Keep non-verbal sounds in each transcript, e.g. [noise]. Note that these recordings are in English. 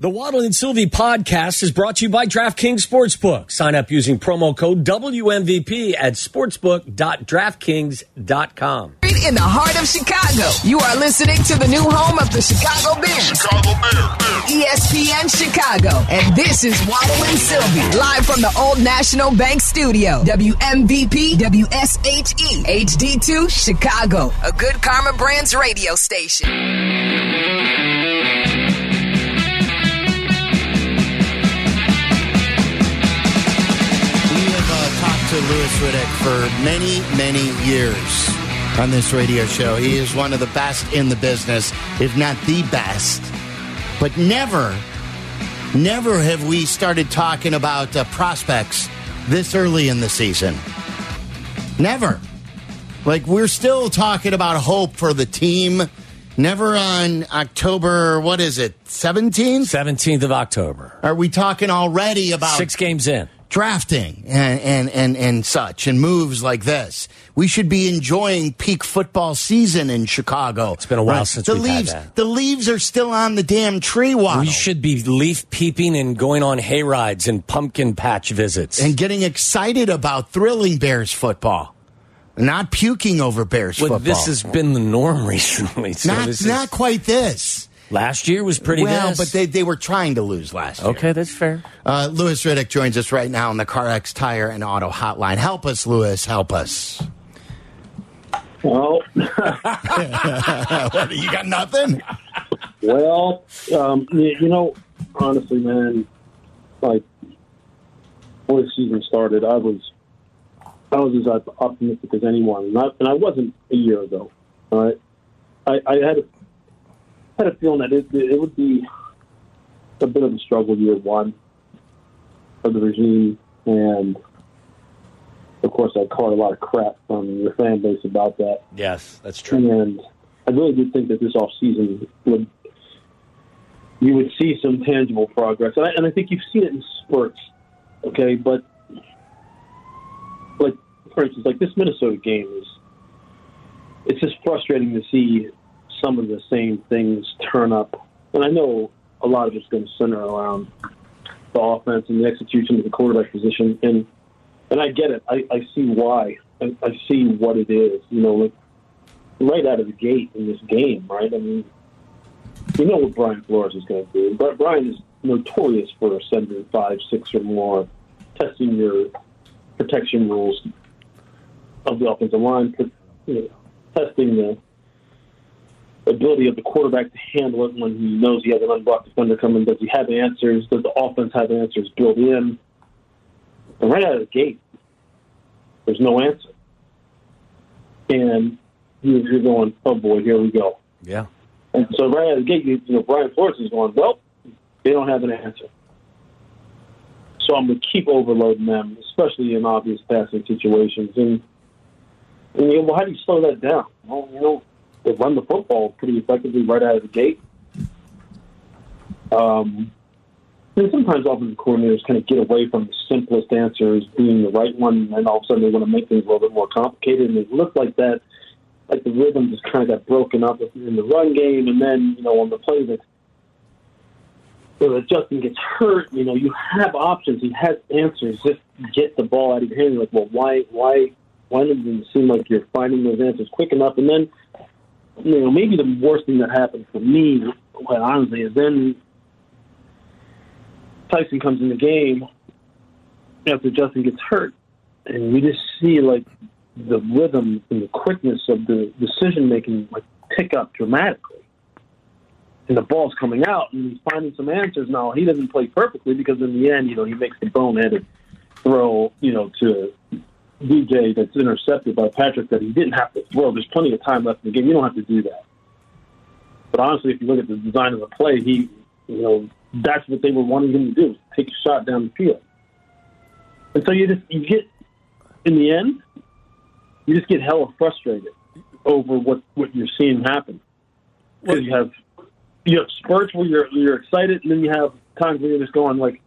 The Waddle and Silvy podcast is brought to you by DraftKings Sportsbook. Sign up using promo code WMVP at sportsbook.draftkings.com. In the heart of Chicago, you are listening to the new home of the Chicago Bears. Chicago Bears. ESPN Chicago. And this is Waddle and Silvy, live from the Old National Bank Studio. WMVP WSHE HD2 Chicago, a good Karma Brands radio station. Riddick for many, many years on this radio show. He is one of the best in the business, if not the best. But never, never have we started talking about uh, prospects this early in the season. Never. Like, we're still talking about hope for the team. Never on October, what is it, 17th? 17th of October. Are we talking already about Six games in. Drafting and, and, and, and such and moves like this. We should be enjoying peak football season in Chicago. It's been a while since the we've had leaves. that. The leaves are still on the damn tree waddle. We should be leaf peeping and going on hay rides and pumpkin patch visits. and getting excited about thrilling Bears football, not puking over Bears well, football. this has been the norm [laughs] recently. So not this is- not quite this. Last year was pretty well, this. but they, they were trying to lose last year. okay, that's fair. Uh, Louis Riddick joins us right now on the CarX Tire and Auto Hotline. Help us, Louis. Help us. Well, [laughs] [laughs] what, you got nothing? well, um, you, you know, honestly, man, like before the season started, I was I was as optimistic as anyone, and I, and I wasn't a year ago. All right, I, I had a, had a feeling that it, it would be a bit of a struggle year one for the regime, and of course, I caught a lot of crap from the fan base about that. Yes, that's true. And I really did think that this off season would you would see some tangible progress, and I, and I think you've seen it in spurts. Okay, but like for instance, like this Minnesota game is it's just frustrating to see some of the same things turn up, and I know a lot of it's going to center around the offense and the execution of the quarterback position, and and I get it. I, I see why. I, I see what it is. You know, like right out of the gate in this game, right? I mean, you know what Brian Flores is going to do. But Brian is notorious for sending five, six, or more, testing your protection rules of the offensive line, you know, testing the ability of the quarterback to handle it when he knows he has an unblocked defender coming. Does he have answers? Does the offense have answers built in? And right out of the gate, there's no answer. And you're going, oh boy, here we go. Yeah. And so right out of the gate, you, you know, Brian Flores is going, well, they don't have an answer. So I'm going to keep overloading them, especially in obvious passing situations. And, and you know, well, how do you slow that down? Well, you know, they run the football pretty effectively right out of the gate. Um, and sometimes offensive coordinators kind of get away from the simplest answers being the right one, and all of a sudden they want to make things a little bit more complicated. And it looked like that, like the rhythm just kind of got broken up in the run game, and then you know on the play that so that Justin gets hurt, you know, you have options. He has answers. Just get the ball out of your hand. You're like, well, why, why, why doesn't it seem like you're finding those answers quick enough? And then, you know, maybe the worst thing that happened for me, quite honestly, is then Tyson comes in the game after Justin gets hurt, and you just see like the rhythm and the quickness of the decision making like pick up dramatically. And the ball's coming out, and he's finding some answers. Now he doesn't play perfectly because in the end, you know, he makes the boneheaded throw, you know, to DJ that's intercepted by Patrick that he didn't have to throw. There's plenty of time left in the game. You don't have to do that. But honestly, if you look at the design of the play, he, you know, that's what they were wanting him to do: take a shot down the field. And so you just you get in the end, you just get hella frustrated over what what you're seeing happen. Because you have you have spurts where you're you're excited, and then you have times where you're just going like,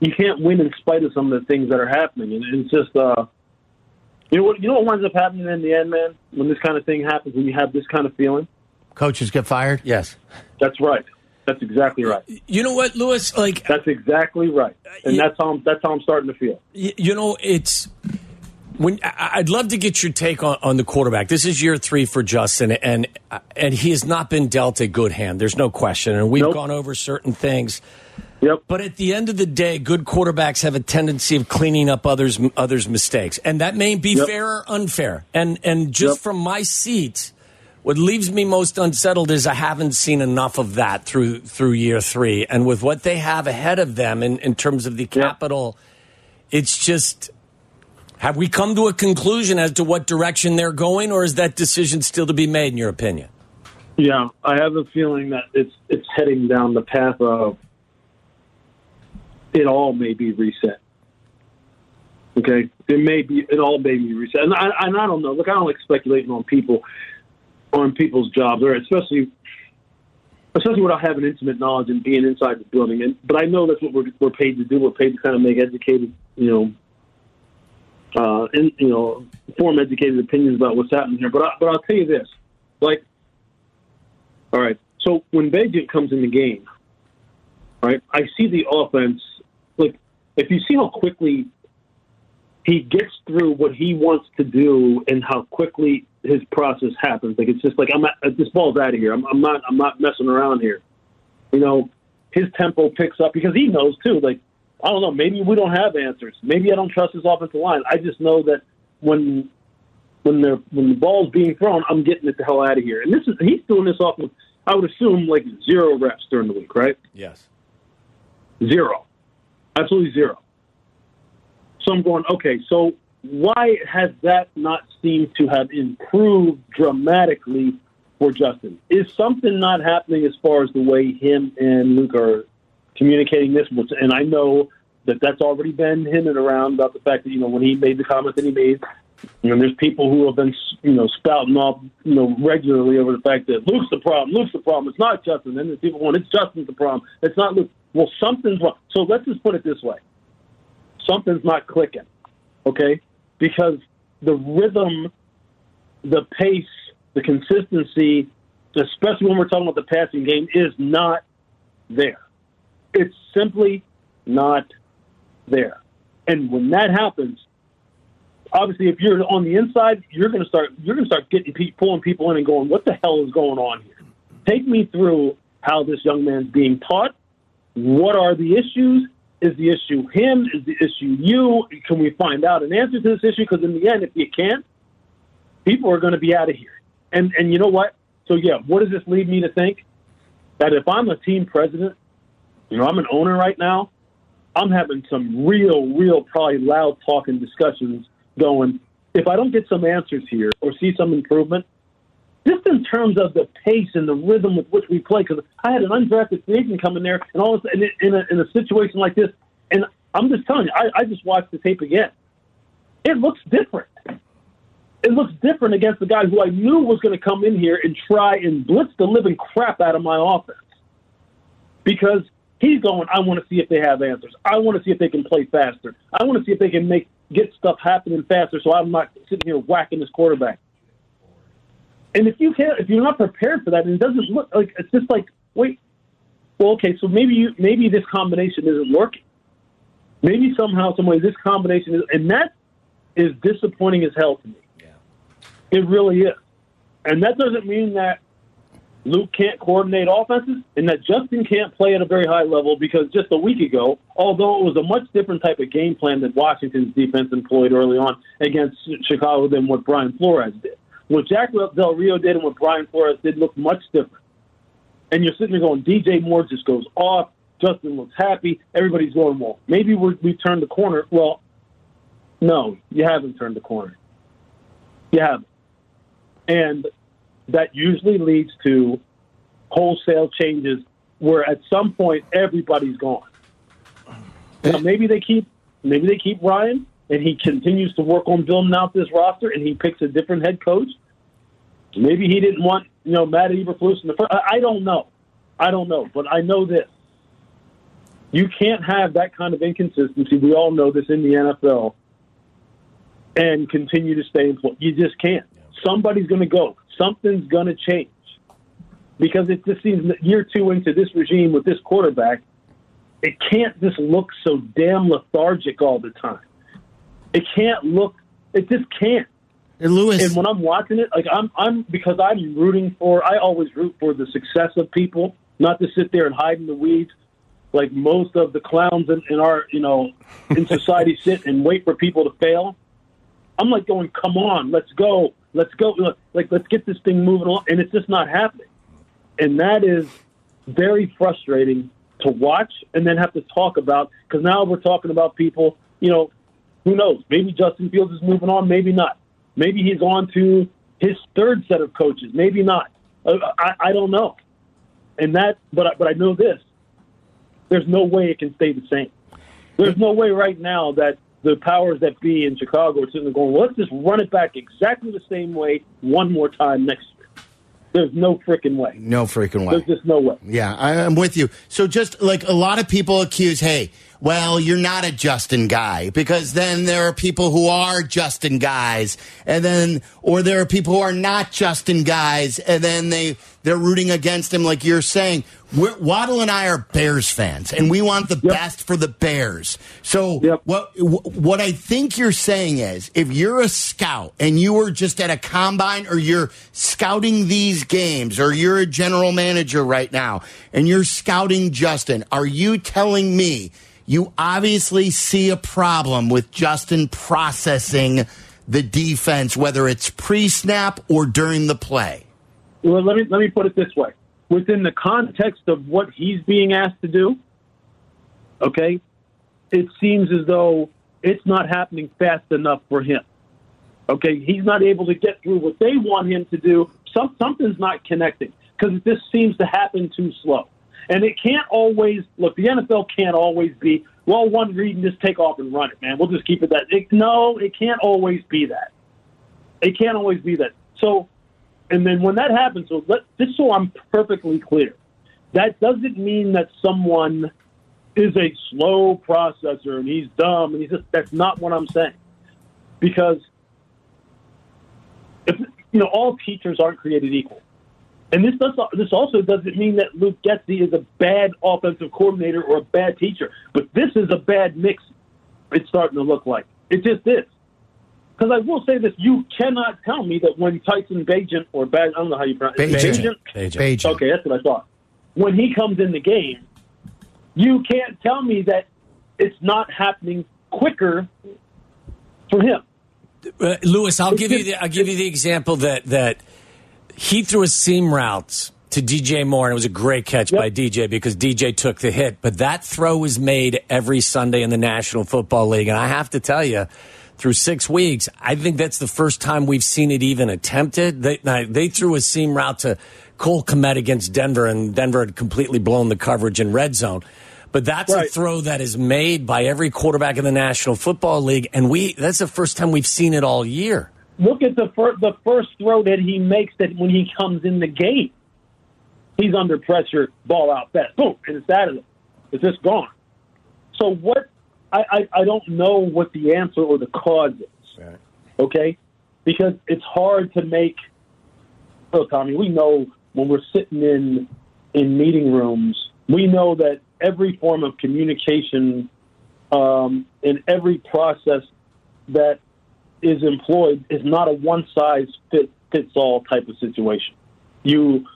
you can't win in spite of some of the things that are happening, and it's just uh, you know what you know what winds up happening in the end, man. When this kind of thing happens, when you have this kind of feeling, Coaches get fired. Yes. that's right. That's exactly right. You know what, Louis? Like That's exactly right, uh, and Yeah. that's how I'm, that's how I'm starting to feel. you know, it's when I- I'd love to get your take on, on the quarterback. This is year three for Justin, and uh, and he has not been dealt a good hand. There's no question, and we've Nope. gone over certain things. Yep. But at the end of the day, good quarterbacks have a tendency of cleaning up others others' mistakes, and that may be Yep. fair or unfair. And and just Yep. from my seat, what leaves me most unsettled is I haven't seen enough of that through through year three, and with what they have ahead of them in, in terms of the capital, it's just. Have we come to a conclusion as to what direction they're going, or is that decision still to be made, in your opinion? Yeah, I have a feeling that it's it's heading down the path of it all may be reset. Okay, it may be it all may be reset, and I, and I don't know. Look, I don't like speculating on people on people's jobs, or especially especially without having intimate knowledge and being inside the building. And but I know that's what we're we're paid to do. We're paid to kind of make educated, you know, uh, and you know, form educated opinions about what's happening here. But I, but I'll tell you this, like all right. So when Bagent comes in the game, right, I see the offense. Like, if you see how quickly he gets through what he wants to do and how quickly his process happens, like it's just like I'm at, uh, this ball's out of here. I'm, I'm not. I'm not messing around here. You know, his tempo picks up because he knows too. Like, I don't know. Maybe we don't have answers. Maybe I don't trust his offensive line. I just know that when when they're when the ball's being thrown, I'm getting it the hell out of here. And this is he's doing this off of I would assume like zero reps during the week, right? Yes. Zero, absolutely zero. So I'm going, okay. So why has that not seemed to have improved dramatically for Justin? Is something not happening as far as the way him and Luke are communicating this? And I know that that's already been hinted around about the fact that you know when he made the comments that he made know, there's people who have been, you know, spouting off, you know, regularly over the fact that Luke's the problem. Luke's the problem. It's not Justin. Then there's people going, it's Justin's the problem. It's not Luke. Well, something's wrong. So let's just put it this way: something's not clicking, okay? Because the rhythm, the pace, the consistency, especially when we're talking about the passing game, is not there. It's simply not there. And when that happens, obviously, if you're on the inside, you're going to start you're going to start getting pe- pulling people in and going, "What the hell is going on here?" Take me through how this young man's being taught. What are the issues? Is the issue him? Is the issue you? Can we find out an answer to this issue? Because in the end, if you can't, people are going to be out of here. And and you know what? So yeah, what does this lead me to think? That if I'm a team president, you know, I'm an owner right now. I'm having some real, real, probably loud talking discussions going, if I don't get some answers here or see some improvement, just in terms of the pace and the rhythm with which we play, because I had an undrafted free agent come in there, and all of a in a, in a situation like this, and I'm just telling you, I, I just watched the tape again. It looks different. It looks different against the guy who I knew was going to come in here and try and blitz the living crap out of my offense. Because he's going, I want to see if they have answers. I want to see if they can play faster. I want to see if they can make get stuff happening faster so I'm not sitting here whacking this quarterback. And if you can't, if you're not prepared for that, and it doesn't look like it's just like, wait, well, okay, so maybe you, maybe this combination isn't working. Maybe somehow, some way, this combination is, and that is disappointing as hell to me. Yeah. It really is, and that doesn't mean that Luke can't coordinate offenses and that Justin can't play at a very high level because just a week ago, although it was a much different type of game plan that Washington's defense employed early on against Chicago than what Brian Flores did. What Jack Del Rio did and what Brian Flores did looked much different. And you're sitting there going, DJ Moore just goes off. Justin looks happy. Everybody's going, well, maybe we're, we turned the corner. Well, no, you haven't turned the corner. You haven't. And that usually leads to wholesale changes where at some point everybody's gone. Now, maybe they keep maybe they keep Ryan and he continues to work on building out this roster and he picks a different head coach. Maybe he didn't want you know Matt Eberflus in the first. I I don't know, I don't know, but I know this: you can't have that kind of inconsistency. We all know this in the NFL, and continue to stay employed. You just can't. Somebody's going to go. Something's going to change. because it just seems that year two into this regime with this quarterback, it can't just look so damn lethargic all the time. It can't look. It just can't. And Louis, And when I'm watching it, like I'm, I'm because I'm rooting for. I always root for the success of people, not to sit there and hide in the weeds, like most of the clowns in, in our, you know, in society [laughs] sit and wait for people to fail. I'm like going, come on, let's go, let's go, like let's get this thing moving on, and it's just not happening, and that is very frustrating to watch and then have to talk about because now we're talking about people, you know, who knows? Maybe Justin Fields is moving on, maybe not. Maybe he's on to his third set of coaches. Maybe not. Uh, I, I don't know. And that, but I, but I know this: there's no way it can stay the same. There's no way right now that the powers that be in Chicago are sitting there going, well, "Let's just run it back exactly the same way one more time next year." There's no freaking way. no freaking way. There's just no way. Yeah, I, I'm with you. So just like a lot of people accuse, hey, well, you're not a Justin guy because then there are people who are Justin guys, and then or there are people who are not Justin guys, and then they they're rooting against him, like you're saying. We're, Waddle and I are Bears fans, and we want the best for the Bears. So Yep. what what I think you're saying is, if you're a scout and you were just at a combine, or you're scouting these games, or you're a general manager right now, and you're scouting Justin, are you telling me you obviously see a problem with Justin processing the defense, whether it's pre-snap or during the play? Well, let me let me put it this way: within the context of what he's being asked to do, okay, it seems as though it's not happening fast enough for him. Okay, he's not able to get through what they want him to do. Some, something's not connecting because this seems to happen too slow. And it can't always look. The NFL can't always be well. One read and just take off and run it, man. We'll just keep it that. It, no, it can't always be that. It can't always be that. So, and then when that happens, so let just so I'm perfectly clear, that doesn't mean that someone is a slow processor and he's dumb and he's just. That's not what I'm saying, because if you know all teachers aren't created equal. And this does, this also doesn't mean that Luke Getsy is a bad offensive coordinator or a bad teacher, but this is a bad mix. It's starting to look like it just is. Because I will say this: you cannot tell me that when Tyson Bagent or Bag, I don't know how you pronounce it, Bagent. Agent. Page. Okay, that's what I thought. When he comes in the game, you can't tell me that it's not happening quicker for him. Uh, Louis, I'll give you the I'll give you the example that that he threw a seam route to DJ Moore, and it was a great catch Yep. by DJ because DJ took the hit. But that throw was made every Sunday in the National Football League, and I have to tell you, through six weeks, I think that's the first time we've seen it even attempted. They they threw a seam route to Cole Kmet against Denver, and Denver had completely blown the coverage in red zone. But that's a throw that is made by every quarterback in the National Football League, and we that's the first time we've seen it all year. Look at the fir- the first throw that he makes that when he comes in the game, he's under pressure, ball out fast, boom, and it's out of there. It's just gone. So what? I, I I don't know what the answer or the cause is. Okay, because it's hard to make. Look, Tommy, we know when we're sitting in in meeting rooms, we know that every form of communication um, and every process that is employed is not a one size fit, fits all type of situation. You,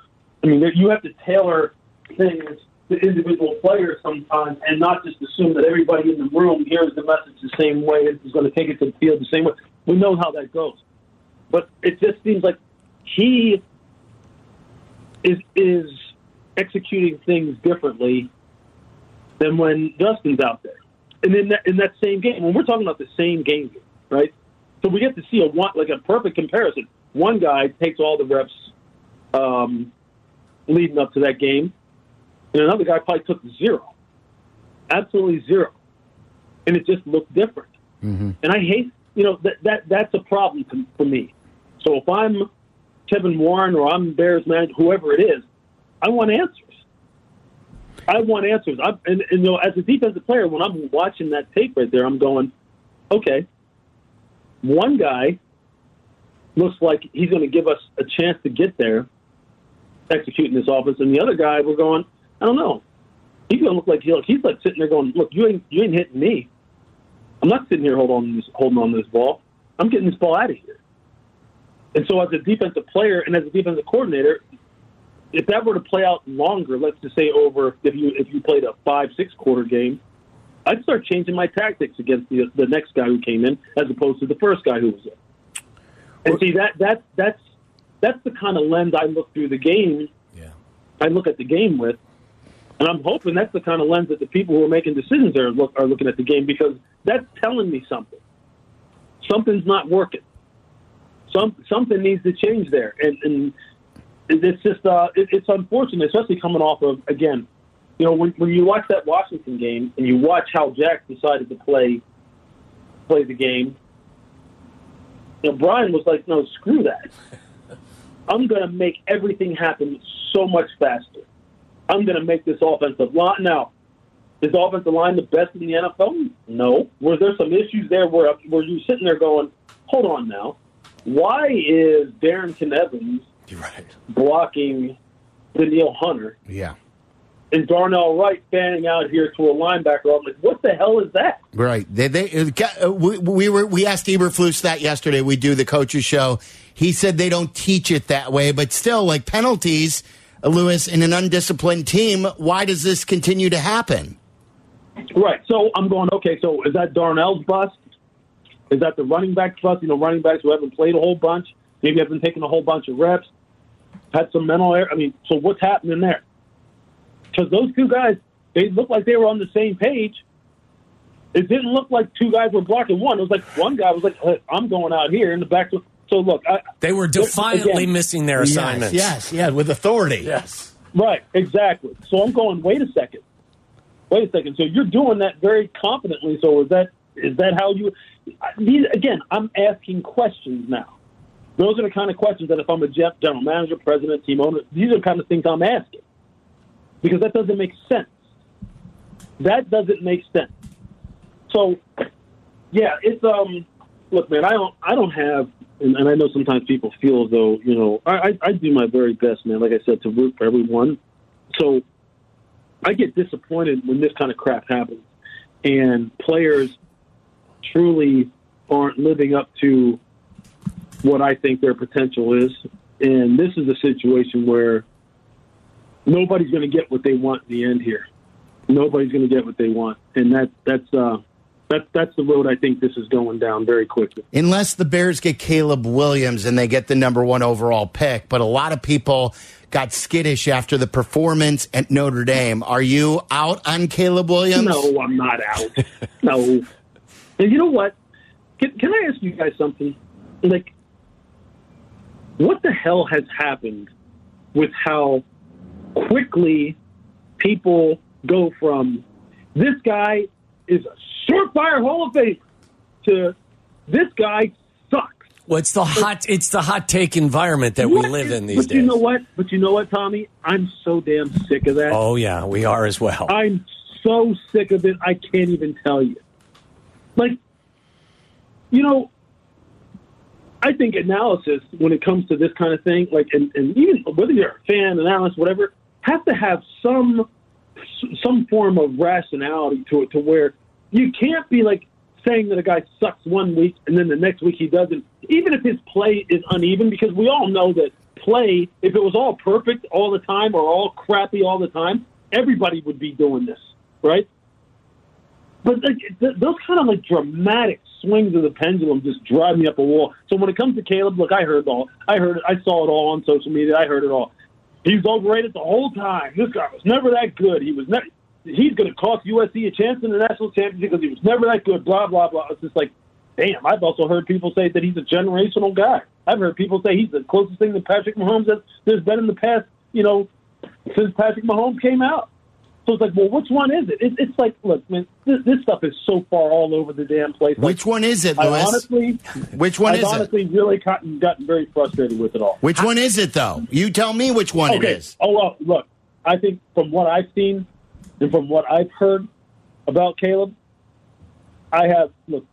I mean, you have to tailor things to individual players sometimes, and not just assume that everybody in the room hears the message the same way and is going to take it to the field the same way. We know how that goes, but it just seems like he is is executing things differently than when Justin's out there. And in that in that same game, when we're talking about the same game, right? So we get to see a one like a perfect comparison. One guy takes all the reps um, leading up to that game, and another guy probably took zero, absolutely zero, and it just looked different. And I hate, you know, that that that's a problem to, for me. So if I'm Kevin Warren or I'm Bears man, whoever it is, I want answers. I want answers. I, and, and you know, as a defensive player, when I'm watching that tape right there, I'm going, okay. One guy looks like he's going to give us a chance to get there, executing this offense, and the other guy, we're going, I don't know. He's gonna look like he he's like sitting there going, look, you ain't you ain't hitting me. I'm not sitting here holding on this, holding on to this ball. I'm getting this ball out of here. And so, as a defensive player and as a defensive coordinator, if that were to play out longer, let's just say over if you if you played a five six quarter game, I'd start changing my tactics against the the next guy who came in as opposed to the first guy who was in. And see that that that's that's the kind of lens I look through the game. Yeah. I look at the game with, and I'm hoping that's the kind of lens that the people who are making decisions are look are looking at the game because that's telling me something. Something's not working. Some something needs to change there, and and it's just uh, it, it's unfortunate, especially coming off of again, you know, when, when you watch that Washington game and you watch how Jack decided to play play the game. You know, Brian was like, "No, screw that. [laughs] I'm going to make everything happen so much faster. I'm going to make this offensive line now." Is the offensive line the best in the NFL? No. Were there some issues there where where you sitting there going, "Hold on now, why is Darrynton Evans You're right. blocking Danielle Hunter Yeah. And Darnell Wright fanning out here to a linebacker. I'm like, what the hell is that? Right. They, they, uh, we, we were we asked Eberflus that yesterday. We do the coaches show. He said they don't teach it that way, but still, like penalties, uh, Louis, in an undisciplined team. Why does this continue to happen? Right. So I'm going, okay, so is that Darnell's bust? Is that the running back's bust? You know, running backs who haven't played a whole bunch, maybe haven't taken a whole bunch of reps, had some mental error. I mean, so what's happening there? Because those two guys, they looked like they were on the same page. It didn't look like two guys were blocking one. It was like one guy was like, hey, I'm going out here in the back. So look, I, They were defiantly again, missing their assignments. Yes, yes, yeah, with authority. Yes. Right, exactly. So I'm going, wait a second. Wait a second. So you're doing that very confidently. So is that is that how you I- these again, I'm asking questions now. Those are the kind of questions that if I'm a Jeff general manager, president, team owner, these are the kind of things I'm asking. Because that doesn't make sense. That doesn't make sense. So yeah, it's um look man, I don't I don't have and, and I know sometimes people feel as though, you know, I, I, I do my very best, man, like I said, to root for everyone. So I get disappointed when this kind of crap happens and players truly aren't living up to what I think their potential is. And this is a situation where nobody's going to get what they want in the end here. Nobody's going to get what they want, and that that's uh, that that's the road I think this is going down very quickly. Unless the Bears get Caleb Williams and they get the number one overall pick, but a lot of people got skittish after the performance at Notre Dame. Are you out on Caleb Williams? No, I'm not out. no. And you know what? Can, can I ask you guys something? Like, what the hell has happened with how quickly people go from this guy is a surefire Hall of Fame to this guy sucks? Well, it's the hot it's the hot take environment that we live in these but days. you know what? But you know what, Tommy? I'm so damn sick of that. Oh yeah, we are as well. I'm so sick of it. I can't even tell you. Like, you know, I think analysis when it comes to this kind of thing, like, and, and even whether you're a fan, an analyst, whatever, have to have some some form of rationality to it, to where you can't be like saying that a guy sucks one week and then the next week he doesn't, even if his play is uneven, because we all know that play, if it was all perfect all the time or all crappy all the time, everybody would be doing this, right? But those kind of like dramatic swings of the pendulum just drive me up a wall. So when it comes to Caleb, look, I heard all. I heard it. I saw it all on social media. I heard it all. He was overrated the whole time. This guy was never that good. He was never. He's going to cost USC a chance in the national championship because he was never that good. Blah blah blah. It's just like, damn. I've also heard people say that he's a generational guy. I've heard people say he's the closest thing to Patrick Mahomes that there's been in the past. You know, since Patrick Mahomes came out. So it's like, well, which one is it? it it's like, look, man, this, this stuff is so far all over the damn place. Like, Which one is it, I honestly, Which one I've is it? honestly really gotten, gotten very frustrated with it all. Which one is it, though? You tell me which one okay. it is. Oh well, look, I think from what I've seen and from what I've heard about Caleb, I have look.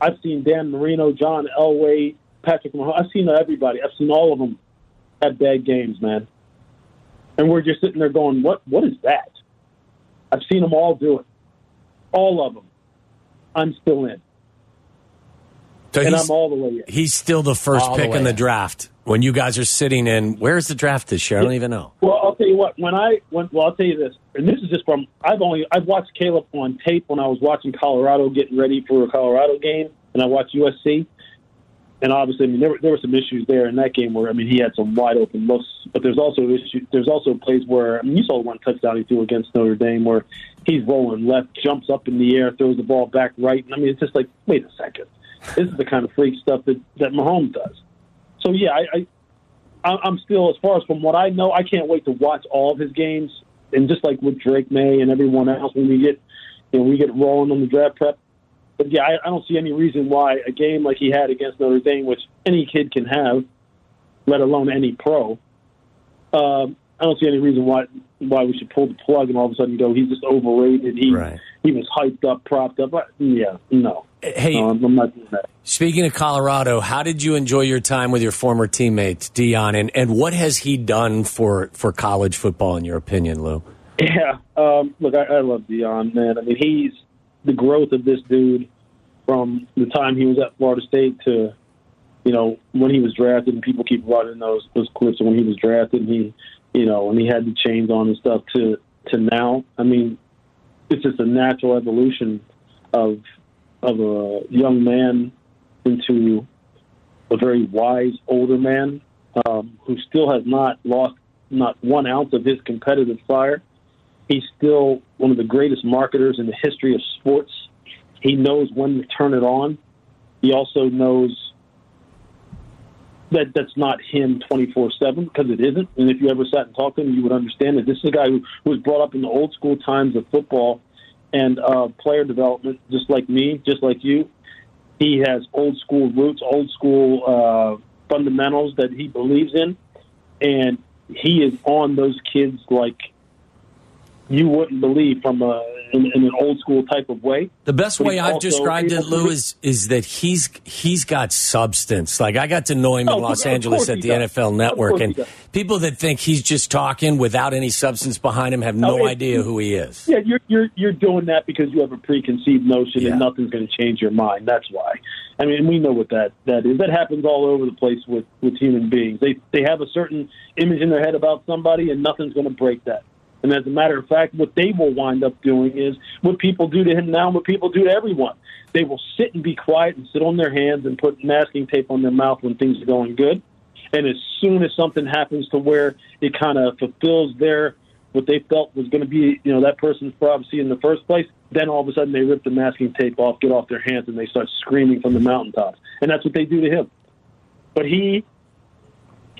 I've seen Dan Marino, John Elway, Patrick Mahomes. I've seen everybody. I've seen all of them have bad games, man. And we're just sitting there going, "What? What is that?" I've seen them all do it, all of them. I'm still in, So and he's, I'm all the way in. he's still the first All pick way in the draft when you guys are sitting in. Where's the draft this year? I don't even know. Well, I'll tell you what. When I when, well, I'll tell you this, and this is just from I've only I've watched Caleb on tape when I was watching Colorado getting ready for a Colorado game, and I watched USC. And obviously, I mean, there were, there were some issues there in that game where I mean he had some wide open looks, but there's also issue, there's also plays where I mean you saw one touchdown he threw against Notre Dame where he's rolling left, jumps up in the air, throws the ball back right. And I mean, it's just like wait a second, this is the kind of freak stuff that that Mahomes does. So yeah, I, I I'm still, as far as from what I know, I can't wait to watch all of his games. And just like with Drake Maye and everyone else, when we get, you know, we get rolling on the draft prep. But yeah, I, I don't see any reason why a game like he had against Notre Dame, which any kid can have, let alone any pro. Um, I don't see any reason why why we should pull the plug and all of a sudden go, he's just overrated. He Right. he was hyped up, propped up. Yeah, no, Hey, um, I'm not doing that. Speaking of Colorado, how did you enjoy your time with your former teammate Deion, and, and what has he done for, for college football, in your opinion, Lou? Yeah, um, look, I, I love Deion, man. I mean, he's the growth of this dude from the time he was at Florida State to, you know, when he was drafted, and people keep running those those clips of when he was drafted, and he, you know, when he had the chains on and stuff to to now. I mean, it's just a natural evolution of of a young man into a very wise older man um, who still has not lost not one ounce of his competitive fire. He's still one of the greatest marketers in the history of sports. He knows when to turn it on. He also knows that that's not him 24 7 because it isn't. And if you ever sat and talked to him, you would understand that this is a guy who was brought up in the old school times of football and uh, player development, just like me, just like you. He has old school roots, old school uh, fundamentals that he believes in, and he is on those kids like you wouldn't believe from a in, in an old school type of way. The best But way I've also described it, Lou, is is that he's he's got substance. Like I got to know him Oh, in Los Angeles at the does. NFL Network, and people that think he's just talking without any substance behind him have no No, idea who he is. Yeah, you're you're you're doing that because you have a preconceived notion Yeah. and nothing's going to change your mind. That's why. I mean, we know what that that is. That happens all over the place with with human beings. They they have a certain image in their head about somebody, and nothing's going to break that. And as a matter of fact, what they will wind up doing is what people do to him now, and what people do to everyone. They will sit and be quiet and sit on their hands and put masking tape on their mouth when things are going good. And as soon as something happens to where it kind of fulfills their what they felt was going to be, you know, that person's prophecy in the first place, then all of a sudden they rip the masking tape off, get off their hands, and they start screaming from the mountaintops. And that's what they do to him. But he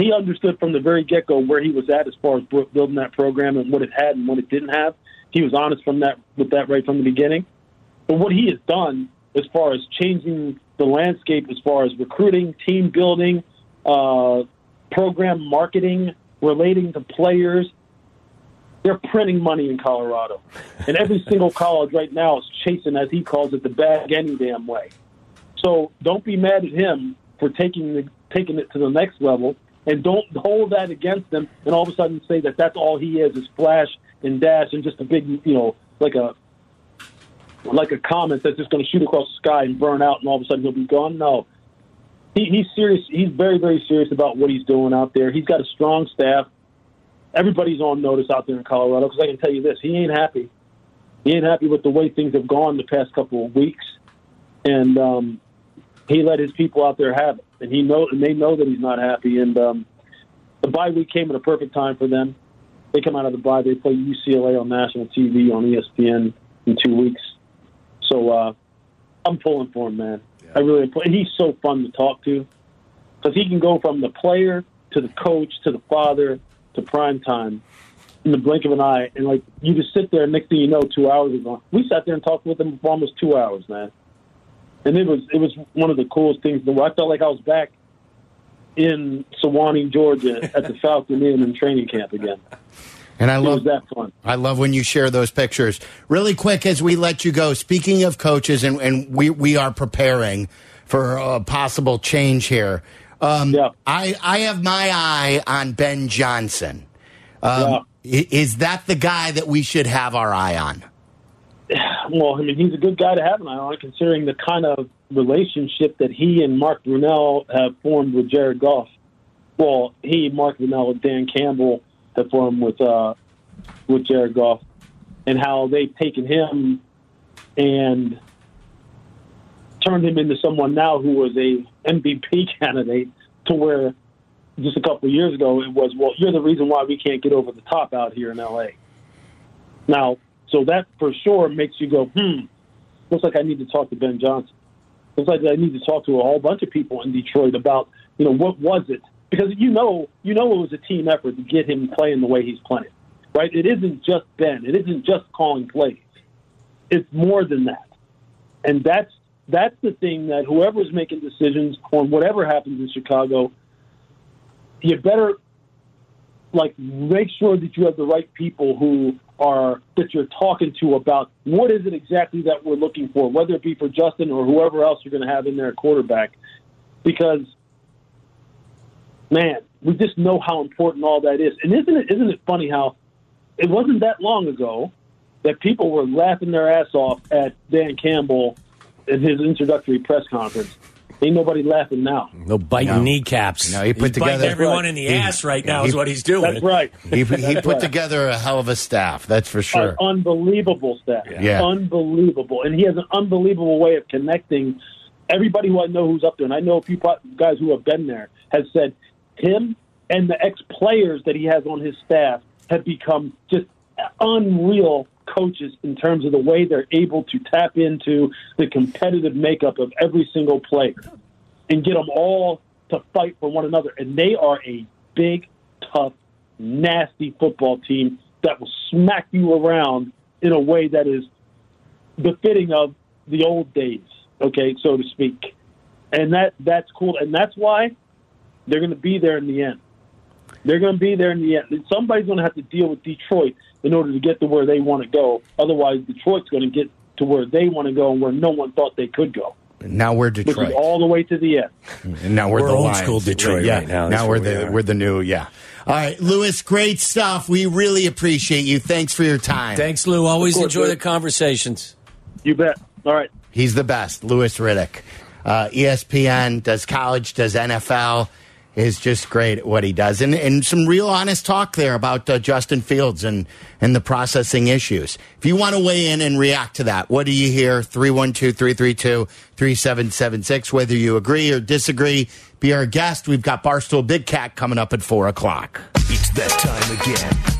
he understood from the very get go where he was at as far as building that program and what it had and what it didn't have. He was honest from that with that right from the beginning. But what he has done as far as changing the landscape, as far as recruiting, team building, uh, program marketing, relating to players, they're printing money in Colorado, and every [laughs] single college right now is chasing, as he calls it, the bag any damn way. So don't be mad at him for taking the, taking it to the next level, and don't hold that against him. And all of a sudden say that that's all he is is flash and dash and just a big, you know, like a like a comet that's just going to shoot across the sky and burn out, and all of a sudden he'll be gone. No, he, he's serious. He's very very serious about what he's doing out there. He's got a strong staff. Everybody's on notice out there in Colorado because I can tell you this: he ain't happy. He ain't happy with the way things have gone the past couple of weeks, and um, he let his people out there have it, and he know and they know that he's not happy. And um, the bye week came at a perfect time for them. They come out of the bye, they play UCLA on national TV on ESPN in two weeks. So uh, I'm pulling for him, man. I really am. And he's so fun to talk to because he can go from the player to the coach to the father to prime time in the blink of an eye, and like you just sit there. and Next thing you know, two hours is gone. We sat there and talked with him for almost two hours, man. And it was it was one of the coolest things. I felt like I was back in Suwanee, Georgia, at the [laughs] Falcon Inn in training camp again. And I It love was that fun. I love when you share those pictures. Really quick as we let you go, speaking of coaches, and, and we, we are preparing for a possible change here. Um, Yeah. I, I have my eye on Ben Johnson. Um, i- Is that the guy that we should have our eye on? Well, I mean, he's a good guy to have an eye on, considering the kind of relationship that he and Mark Brunell have formed with Jared Goff. Well, he, Mark Brunell, and Dan Campbell have formed with uh, with Jared Goff, and how they've taken him and turned him into someone now who was a MVP [laughs] candidate. To where just a couple of years ago it was, well, you're the reason why we can't get over the top out here in LA. Now, so that for sure makes you go, hmm, looks like I need to talk to Ben Johnson. Looks like I need to talk to a whole bunch of people in Detroit about, you know, what was it? Because you know, you know, it was a team effort to get him playing the way he's playing, right? It isn't just Ben. It isn't just calling plays. It's more than that, and that's that's the thing that whoever's making decisions on whatever happens in Chicago, you better like make sure that you have the right people who are that you're talking to about what is it exactly that we're looking for, whether it be for Justin or whoever else you're going to have in there quarterback, because man, we just know how important all that is. And isn't it isn't it funny how it wasn't that long ago that people were laughing their ass off at Dan Campbell in his introductory press conference. Ain't nobody laughing now. No biting No. kneecaps. No, he put he's together- everyone in the He- ass right now. he- is what he's doing. That's right. He, he That's put right. together a hell of a staff, that's for sure. An unbelievable staff. Yeah. Unbelievable. And he has an unbelievable way of connecting everybody who I know who's up there. And I know a few guys who have been there has said him and the ex players that he has on his staff have become just unreal coaches in terms of the way they're able to tap into the competitive makeup of every single player and get them all to fight for one another. And they are a big, tough, nasty football team that will smack you around in a way that is befitting of the old days, okay, so to speak. And that that's cool. And that's why they're going to be there in the end. They're going to be there in the end. Somebody's going to have to deal with Detroit in order to get to where they want to go. Otherwise, Detroit's going to get to where they want to go and where no one thought they could go, now we're which Detroit. is all the way to the end. And [laughs] now we're, We're the old Lions. school Detroit yeah. right now. Now we're where we the we're the new yeah. All right, Louis, great stuff. We really appreciate you. Thanks for your time. Thanks, Lou. Always course, enjoy Lou. the conversations. You bet. All right. He's the best, Louis Riddick. Uh, ESPN does college, does NFL. Is just great at what he does, and and some real honest talk there about uh, Justin Fields and and the processing issues. If you want to weigh in and react to that, what do you hear? 312-332-3776. Whether you agree or disagree, be our guest. We've got Barstool Big Cat coming up at four o'clock. It's that time again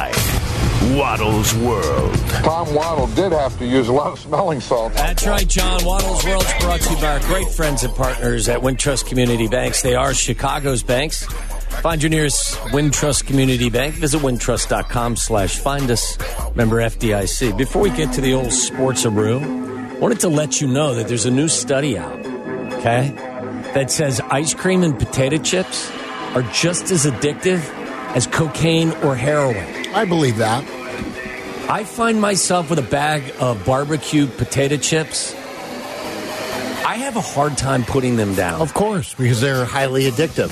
Waddle's world. Tom Waddle did have to use a lot of smelling salt. That's right, John. Waddle's World's brought to you by our great friends and partners at Wintrust Community Banks. They are Chicago's banks. Find your nearest Wintrust Community Bank. Visit wintrust.com slash find us. Member FDIC. Before we get to the old sports I wanted to let you know that there's a new study out, okay, that says ice cream and potato chips are just as addictive as cocaine or heroin. I believe that. I find myself with a bag of barbecue potato chips. I have a hard time putting them down. Of course, because they're highly addictive.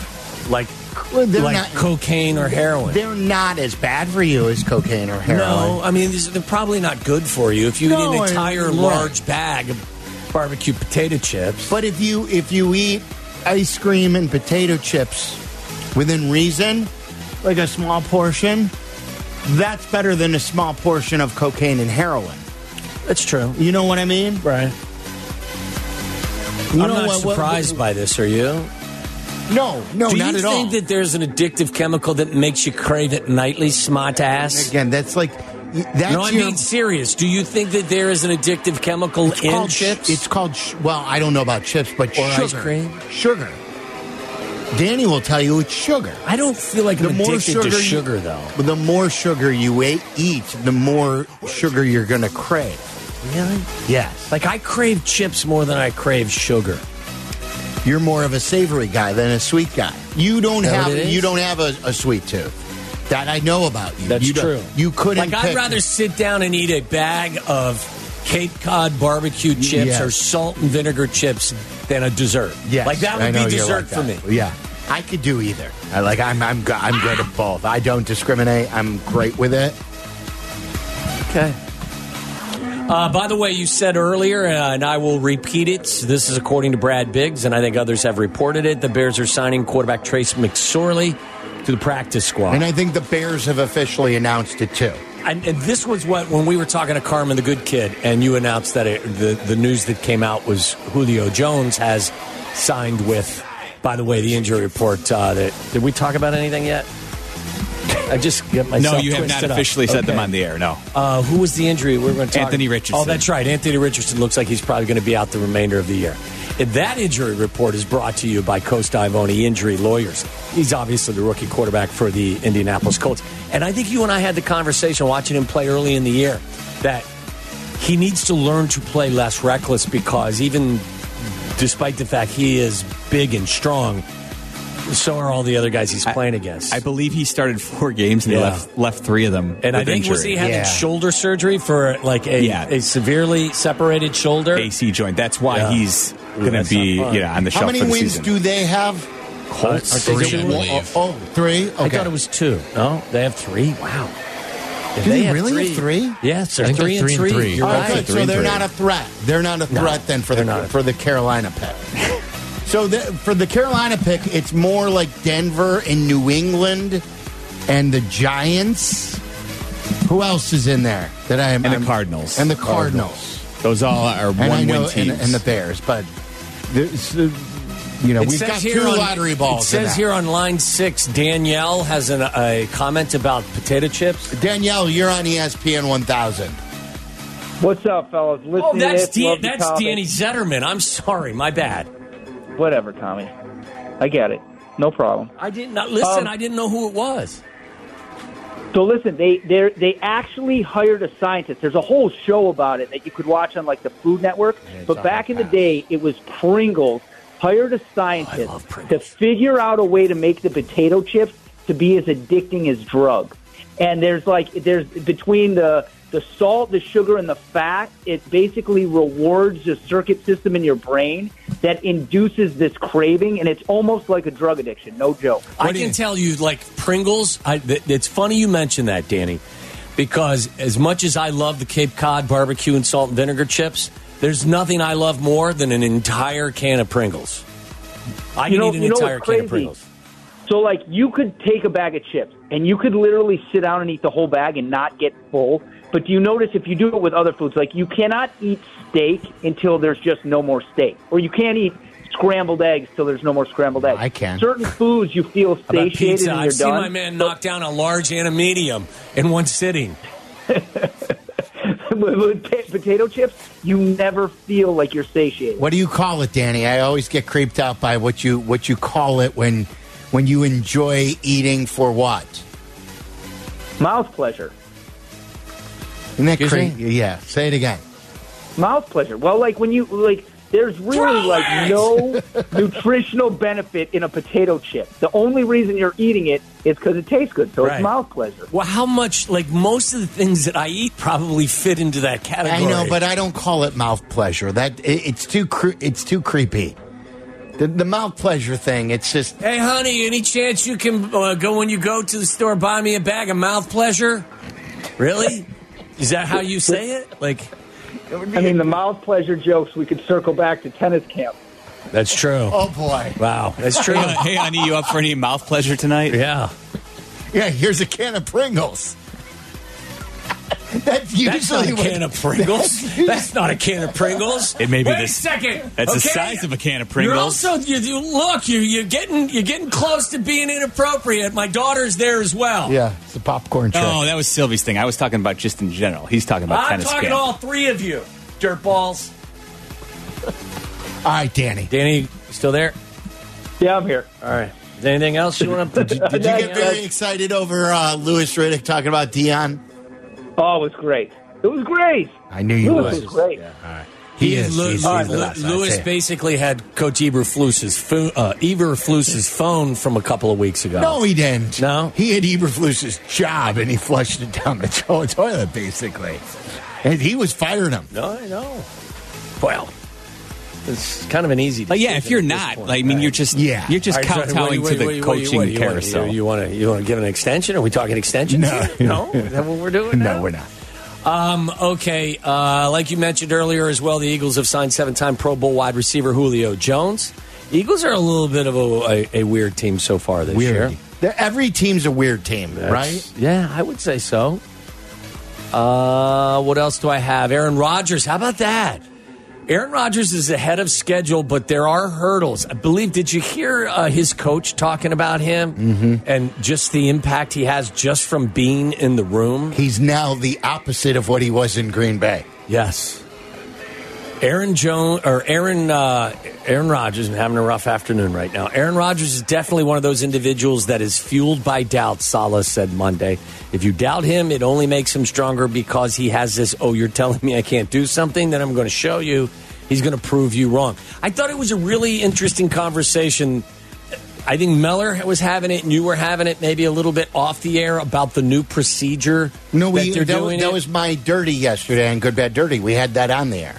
Like, they're like not- cocaine or heroin. They're not as bad for you as cocaine or heroin. No, I mean, they're probably not good for you. If you No, eat an entire right. large bag of barbecue potato chips. But if you if you eat ice cream and potato chips within reason, like a small portion, that's better than a small portion of cocaine and heroin. That's true. You know what I mean? Right. You I'm not what- what- surprised by this, are you? No, no, Do not at all. Do you think that there's an addictive chemical that makes you crave it nightly, smart ass? Again, that's like that's no, I'm your, being serious. Do you think that there is an addictive chemical it's in chips? It's called sh- well, I don't know about chips, but Or sugar. ice cream? Sugar. Danny will tell you it's sugar. I don't feel like I'm The more addicted sugar, to you- sugar, though. But the more sugar you eat, the more sugar you're going to crave. Really? Yes. Like I crave chips more than I crave sugar. You're more of a savory guy than a sweet guy. You don't that have what it is? you don't have a, a sweet tooth. That I know about you. That's you true. You couldn't. Like I'd rather sit down and eat a bag of Cape Cod barbecue chips Yes. or salt and vinegar chips than a dessert. Yes, like that would be dessert like for me. Yeah, I could do either. I like. I'm. I'm. I'm good at both. I don't discriminate. I'm great with it. Okay. Uh, by the way, you said earlier, uh, and I will repeat it. This is according to Brad Biggs, and I think others have reported it. The Bears are signing quarterback Trace McSorley to the practice squad. And I think the Bears have officially announced it too. And, and this was what when we were talking to Carmen, the good kid, and you announced that it, the the news that came out was Julio Jones has signed with. By the way, the injury report. Uh, that did we talk about anything yet? I just get myself. No, you have not twisted up. officially said them on the air. No. Uh, who was the injury we were going to talk? Anthony Richardson. Oh, that's right. Anthony Richardson looks like he's probably going to be out the remainder of the year. And that injury report is brought to you by Coast Ivoni Injury Lawyers. He's obviously the rookie quarterback for the Indianapolis Colts. And I think you and I had the conversation watching him play early in the year that he needs to learn to play less reckless because even despite the fact he is big and strong, so are all the other guys he's playing against. I believe he started four games and Yeah. he left left three of them. and I with think was he having Yeah. shoulder surgery for like a, Yeah. a severely separated shoulder? AC joint. That's why Yeah. he's Ooh, going that's to be yeah on the How many for the wins season. do they have? Colts Aren't they three. two, I believe? Oh, oh, three. Okay. I thought it was two. No, they have three. Wow. If Do they have really have three? Yes, they're I think three they're and three three. and three. You're Oh, right. good. Three So and they're three. not a threat. They're not a No, threat then for they're the not. for the Carolina pick. [laughs] so the, for the Carolina pick, it's more like Denver and New England and the Giants. Who else is in there that I am? And the I'm- Cardinals. And the Cardinals. Those all are And I one know win teams. and, and the Bears, but there's, uh, you know It we've got two on- lottery balls. It says here on line six, Danielle has an, a comment about potato chips. Danielle, you're on ESPN 1000. What's up, fellas? Listen Oh, that's this. Dan, that's topic. Danny Zetterman. I'm sorry, my bad. Whatever, Tommy. I get it. No problem. I didn't not listen. Um, I didn't know who it was. So listen, they they they actually hired a scientist. There's a whole show about it that you could watch on like the Food Network. but back in the day, it was Pringles hired a scientist love to figure out a way to make the potato chips to be as addicting as drugs. And there's like there's between the the salt, the sugar, and the fat, it basically rewards the circuit system in your brain that induces this craving, and it's almost like a drug addiction. No joke. I can tell you, like Pringles. I, th- it's funny you mention that, Danny, because as much as I love the Cape Cod barbecue and salt and vinegar chips, there's nothing I love more than an entire can of Pringles. I You can know- eat an you know entire can of Pringles. So, like, you could take a bag of chips and you could literally sit down and eat the whole bag and not get full. But do you notice if you do it with other foods, like you cannot eat steak until there's just no more steak, or you can't eat scrambled eggs till there's no more scrambled eggs. I can. Certain foods you feel How about satiated pizza? and you're I've seen my man knock down a large and a medium in one sitting. [laughs] with, with pa- potato chips, you never feel like you're satiated. What do you call it, Danny? I always get creeped out by what you what you call it when when you enjoy eating for what? Mouth pleasure. Isn't that Excuse me? crazy? Yeah. Say it again. Mouth pleasure. Well, like when you like, there's really like no [laughs] nutritional benefit in a potato chip. The only reason you're eating it is because it tastes good. So Right. it's mouth pleasure. Well, how much? Like most of the things that I eat probably fit into that category. I know, but I don't call it mouth pleasure. That it, it's too cre- it's too creepy. The, the mouth pleasure thing. It's just Hey, honey, any chance you can uh, go when you go to the store buy me a bag of mouth pleasure? Really? Is that how you say it? Like I mean, the mouth pleasure jokes. We could circle back to tennis camp. that's true. oh boy. Wow, that's true. Hey, hey, honey, you up for any mouth pleasure tonight? Yeah, Yeah. Here's a can of Pringles. [laughs] That's usually that's not a can of Pringles. [laughs] That's not a can of Pringles. It may be Wait the- a second. That's the size of a can of Pringles. You're also you, you look you you're getting you're getting close to being inappropriate. My daughter's there as well. Yeah, it's a popcorn trick. Oh, that was Silvy's thing. I was talking about just in general. He's talking about I'm tennis talking camp. to all three of you, dirt balls. All right, Danny. Danny, still there? Yeah, I'm here. All right. Is anything else you want to? Did you [laughs] get very excited over uh, Louis Riddick talking about Deion? Oh, it was great. It was great. I knew you Louis would. was great. He is. Lu- He's- he's the Louis basically had Coach Eberflus's phone, uh, Eberflus's phone from a couple of weeks ago. No, he didn't. No? He had Eberflus's job and he flushed it down the to- [laughs] toilet, basically. And he was firing him. No, I know. Well, it's kind of an easy. But yeah, if you're not, point, like, I mean, right? you're just Yeah. you're just All right, so kowtowing what- to the what- what- coaching what- you wanna- carousel. You want to you want to give an extension? Are we talking extension? No. no. Is that what we're doing? [laughs] now? No, we're not. Um, okay, uh, like you mentioned earlier as well, the Eagles have signed seven-time Pro Bowl wide receiver Julio Jones. Eagles are a little bit of a, a, a weird team so far this year. They're- Every team's a weird team, That's- right? Yeah, I would say so. Uh, what else do I have? Aaron Rodgers. How about that? Aaron Rodgers is ahead of schedule, but there are hurdles. I believe. Did you hear uh, his coach talking about him mm-hmm. and just the impact he has just from being in the room? He's now the opposite of what he was in Green Bay. Yes. Aaron Jones or Aaron uh, Aaron Rodgers is having a rough afternoon right now. Aaron Rodgers is definitely one of those individuals that is fueled by doubt. Salah said Monday. If you doubt him, it only makes him stronger because he has this. Oh, you're telling me I can't do something? Then I'm going to show you. He's going to prove you wrong. I thought it was a really interesting conversation. I think Meller was having it, and you were having it, maybe a little bit off the air about the new procedure. No, we that that, was, that was my dirty yesterday on Good Bad Dirty. We had that on the air.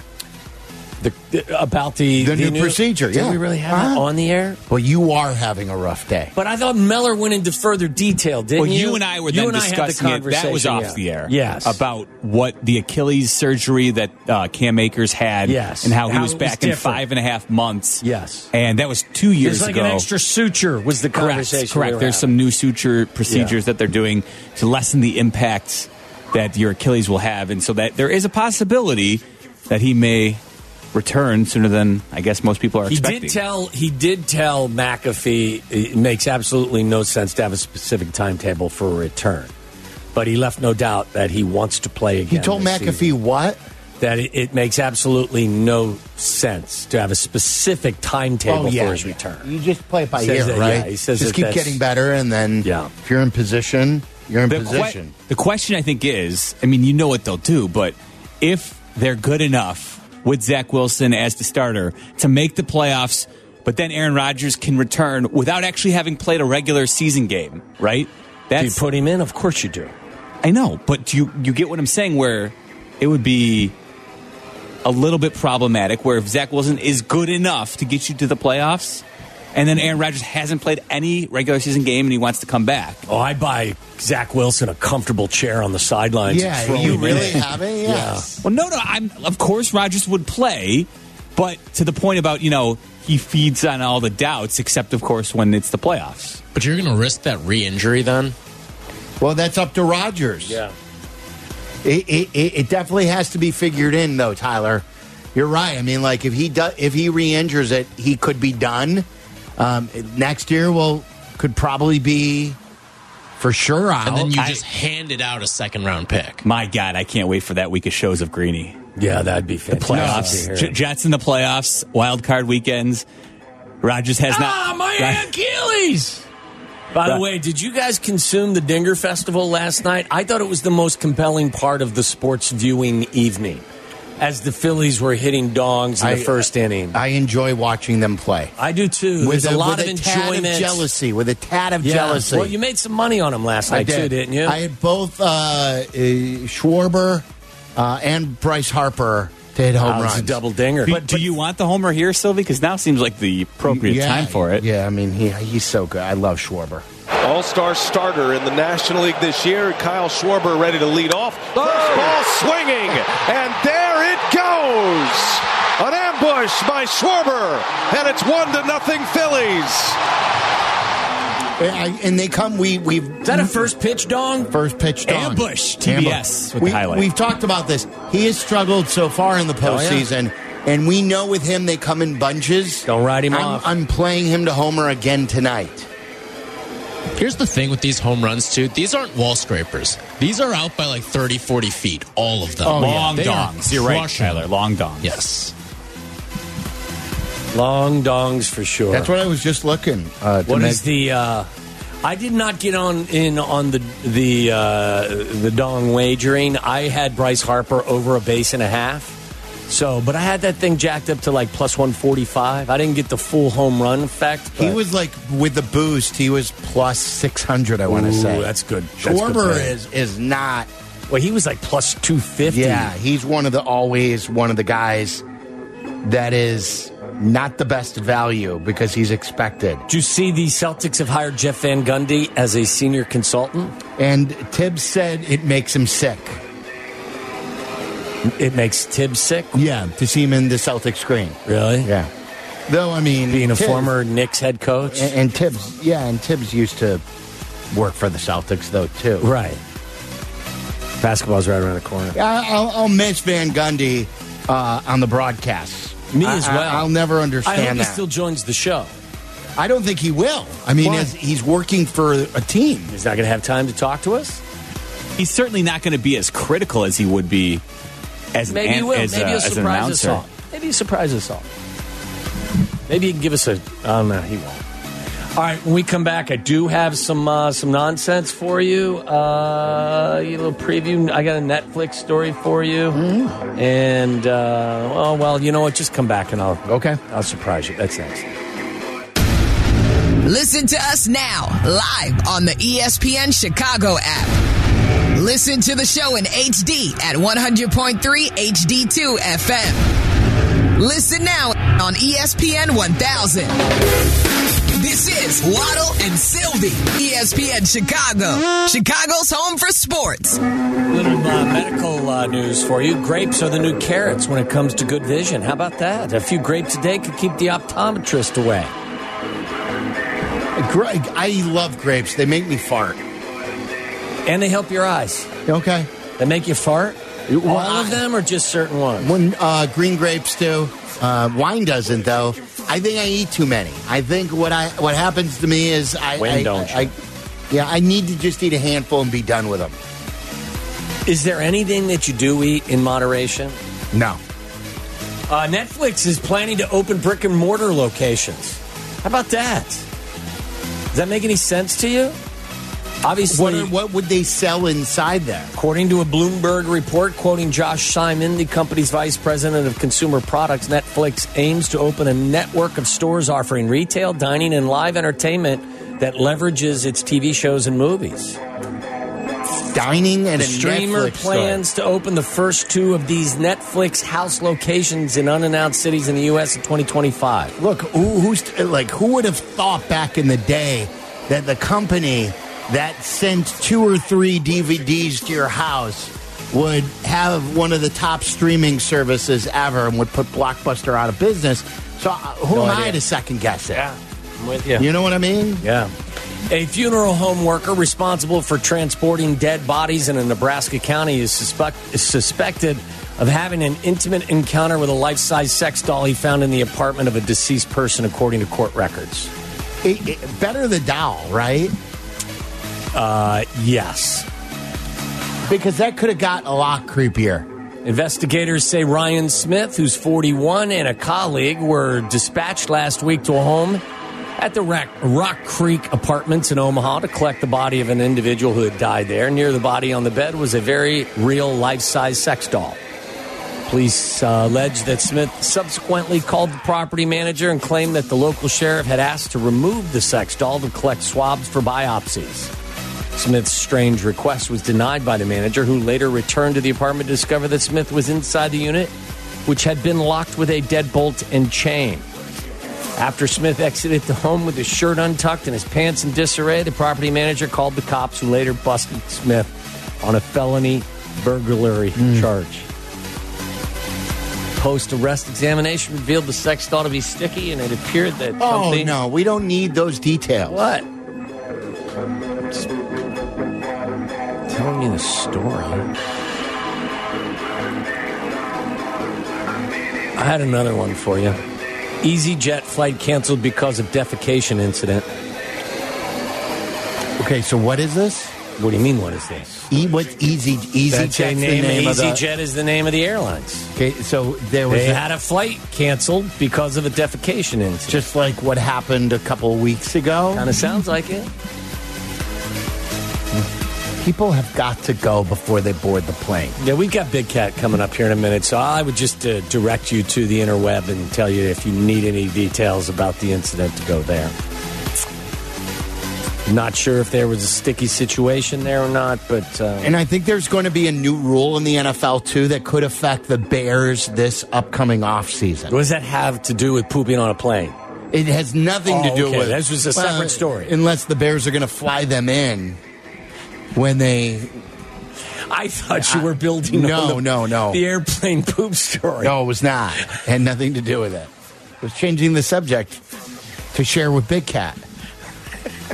The, the- about the The new procedure, Did yeah. we really have it Huh? on the air? Well, you are having a rough day. But I thought Meller went into further detail, didn't well, you? you and I were You then and I had the discussing it. That was off yeah. the air. Yes. About what the Achilles surgery that uh, Cam Akers had. Yes. And how he was it was back in different. five and a half months. Yes. And that was two years There's like ago. an extra suture was the Correct. conversation. we Correct. were There's having. some new suture procedures Yeah. that they're doing to lessen the impact that your Achilles will have, and so that there is a possibility that he may return sooner than I guess most people are He expecting. did tell he did tell McAfee uh, it makes absolutely no sense to have a specific timetable for a return, but he left no doubt that he wants to play again. He told this McAfee season. what? that it, it makes absolutely no sense to have a specific timetable Oh, yeah, for his yeah. return. You just play it by Says ear, that- right? yeah, he says just keep getting better, and then Yeah. if you're in position, you're in the, que- position. the question I think is, I mean, you know what they'll do, but if they're good enough with Zach Wilson as the starter to make the playoffs, but then Aaron Rodgers can return without actually having played a regular season game, right? Do you put him in? Of course you do. I know, but do you you get what I'm saying? Where it would be a little bit problematic. Where if Zach Wilson is good enough to get you to the playoffs, and then Aaron Rodgers hasn't played any regular season game and he wants to come back, Oh, I buy Zach Wilson a comfortable chair on the sidelines. Yeah, you really [laughs] have it. Yes. Well, no, no. I'm of course Rodgers would play, but to the point about you know he feeds on all the doubts, except of course when it's the playoffs. But you're going to risk that re-injury then? Well, that's up to Rodgers. Yeah. It, it, it it definitely has to be figured in, though, Tyler. You're right. I mean, like if he does, if he re-injures it, he could be done. Um, next year, will could probably be for sure out. And then you I- just handed out a second round pick. My God, I can't wait for that week of shows of Greeny. Yeah, that'd be fantastic. Playoffs, to J- Jets in the playoffs, wild card weekends. Rodgers has not. Ah, my Rod- Achilles. By the way, did you guys consume the Dinger Festival last night? I thought it was the most compelling part of the sports viewing evening as the Phillies were hitting dongs in I- the first inning. I enjoy watching them play. I do too. There's a, lot with of a tad enjoyment. jealousy, with a tad of Yeah. jealousy. Well, you made some money on them last night too, didn't you? I had both uh, uh, Schwarber uh, and Bryce Harper to hit home Oh, runs. a double dinger. But do you want the homer here, Silvy? Because now seems like the appropriate yeah, time for it. Yeah, I mean he, he's so good. I love Schwarber. All star starter in the National League this year. Kyle Schwarber ready to lead off. First oh! ball swinging, and there it goes. An ambush by Schwarber, and it's one to nothing Phillies. And, I, and they come. We we've Is that a first pitch dong? first pitch dong. Ambush, TBS with we, the highlight. We've talked about this. He has struggled so far in the Oh, yeah. postseason, and we know with him they come in bunches. Don't write him I'm, off. I'm playing him to homer again tonight. Here's the thing with these home runs, too. These aren't wall scrapers. These are out by like 30, 40 feet, all of them. Oh, yeah. long They are dongs. You're right, Tyler. Long dongs. Yes. Long dongs for sure. That's what I was just looking. Uh, What make- is the? Uh, I did not get on in on the the uh, the dong wagering. I had Bryce Harper over a base and a half. So, but I had that thing jacked up to like plus one forty five. I didn't get the full home run effect. He was like with the boost. He was plus six hundred. I want to say that's good. That's good Schwarber is is not. Well, he was like plus two fifty. Yeah, he's one of the always one of the guys that is not the best value because he's expected. Do you see the Celtics have hired Jeff Van Gundy as a senior consultant? And Thibs said it makes him sick. It makes Thibs sick. Yeah, to see him in the Celtics screen. Really? Yeah. Though I mean, Being a Thibs- former Knicks head coach. and, and Thibs, yeah, and Thibs used to work for the Celtics though too. Right. Basketball's right around the corner. I- I'll, I'll miss Van Gundy uh, on the broadcasts. Me I- as I- well. I'll never I understand hope he still joins the show. I don't think he will. I mean, as he's working for a team. He's not going to have time to talk to us. He's certainly not going to be as critical as he would be as an, Maybe he an- will. as, Maybe a- he'll as an surprise us all. Maybe he'll surprise us all. Maybe he can give us a. Oh no, he won't. All right, when we come back, I do have some uh, some nonsense for you. Uh, a little preview. I got a Netflix story for you, and uh, oh well, you know what? Just come back and I'll Okay. I'll surprise you. That's next. Listen to us now, live on the ESPN Chicago app. Listen to the show in HD at 100.3 HD2 FM. Listen now on ESPN 1000. This is Waddle and Silvy, ESPN Chicago, Chicago's home for sports. Little uh, medical uh, news for you. Grapes are the new carrots when it comes to good vision. How about that? A few grapes a day could keep the optometrist away. Greg, I love grapes. They make me fart. And they help your eyes. Okay. They make you fart? Well, All of them or just certain ones? When uh, green grapes do, uh, wine doesn't though. I think I eat too many. I think what I what happens to me is I, When I, don't you? I, yeah, I need to just eat a handful and be done with them. Is there anything that you do eat in moderation? No. Uh, Netflix is planning to open brick and mortar locations. How about that? Does that make any sense to you? Obviously, What, what would they sell inside there? According to a Bloomberg report quoting Josh Simon, the company's vice president of consumer products, Netflix aims to open a network of stores offering retail, dining, and live entertainment that leverages its TV shows and movies. Dining and The streamer Netflix store. plans to open the first two of these Netflix house locations in unannounced cities in the U.S. in 2025. Look, who, who's like who would have thought back in the day that the company that sent two or three DVDs to your house would have one of the top streaming services ever and would put Blockbuster out of business? So uh, who No am I to second guess it? Yeah, I'm with you. You know what I mean? Yeah. A funeral home worker responsible for transporting dead bodies in a Nebraska county is, suspect, is suspected of having an intimate encounter with a life size sex doll he found in the apartment of a deceased person, according to court records. It- it- better the doll, right? Uh, yes. Because that could have got a lot creepier. Investigators say Ryan Smith, who's 41, and a colleague were dispatched last week to a home at the Rock, Rock Creek Apartments in Omaha to collect the body of an individual who had died there. Near the body on the bed was a very real life size sex doll. Police uh, allege that Smith subsequently called the property manager and claimed that the local sheriff had asked to remove the sex doll to collect swabs for biopsies. Smith's strange request was denied by the manager, who later returned to the apartment to discover that Smith was inside the unit, which had been locked with a deadbolt and chain. After Smith exited the home with his shirt untucked and his pants in disarray, the property manager called the cops, who later busted Smith on a felony burglary hmm. charge. Post arrest examination revealed the sex thought to be sticky, and it appeared that Oh no, we don't need those details. What? Just telling me the story. I had another one for you. EasyJet flight canceled because of defecation incident. Okay, so what is this? What do you mean? What is this? E what Easy Easy That's a Jet's the name. name of the. EasyJet is the name of the airlines. Okay, so there was They a- had a flight canceled because of a defecation incident. just like what happened a couple weeks ago. Kind of sounds like it. People have got to go before they board the plane. Yeah, we've got Big Cat coming up here in a minute, so I would just uh, direct you to the interweb and tell you if you need any details about the incident to go there. Not sure if there was a sticky situation there or not, but uh, And I think there's going to be a new rule in the NFL too that could affect the Bears this upcoming offseason. what does that have to do with pooping on a plane? It has nothing Oh, to do okay. with This was a separate story. Unless the Bears are going to fly them in when they. I thought you were building No, the, no, no. the airplane poop story. No, it was not. Had nothing to do with it. It was changing the subject to share with Big Cat.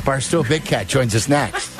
Barstool Big Cat joins us next.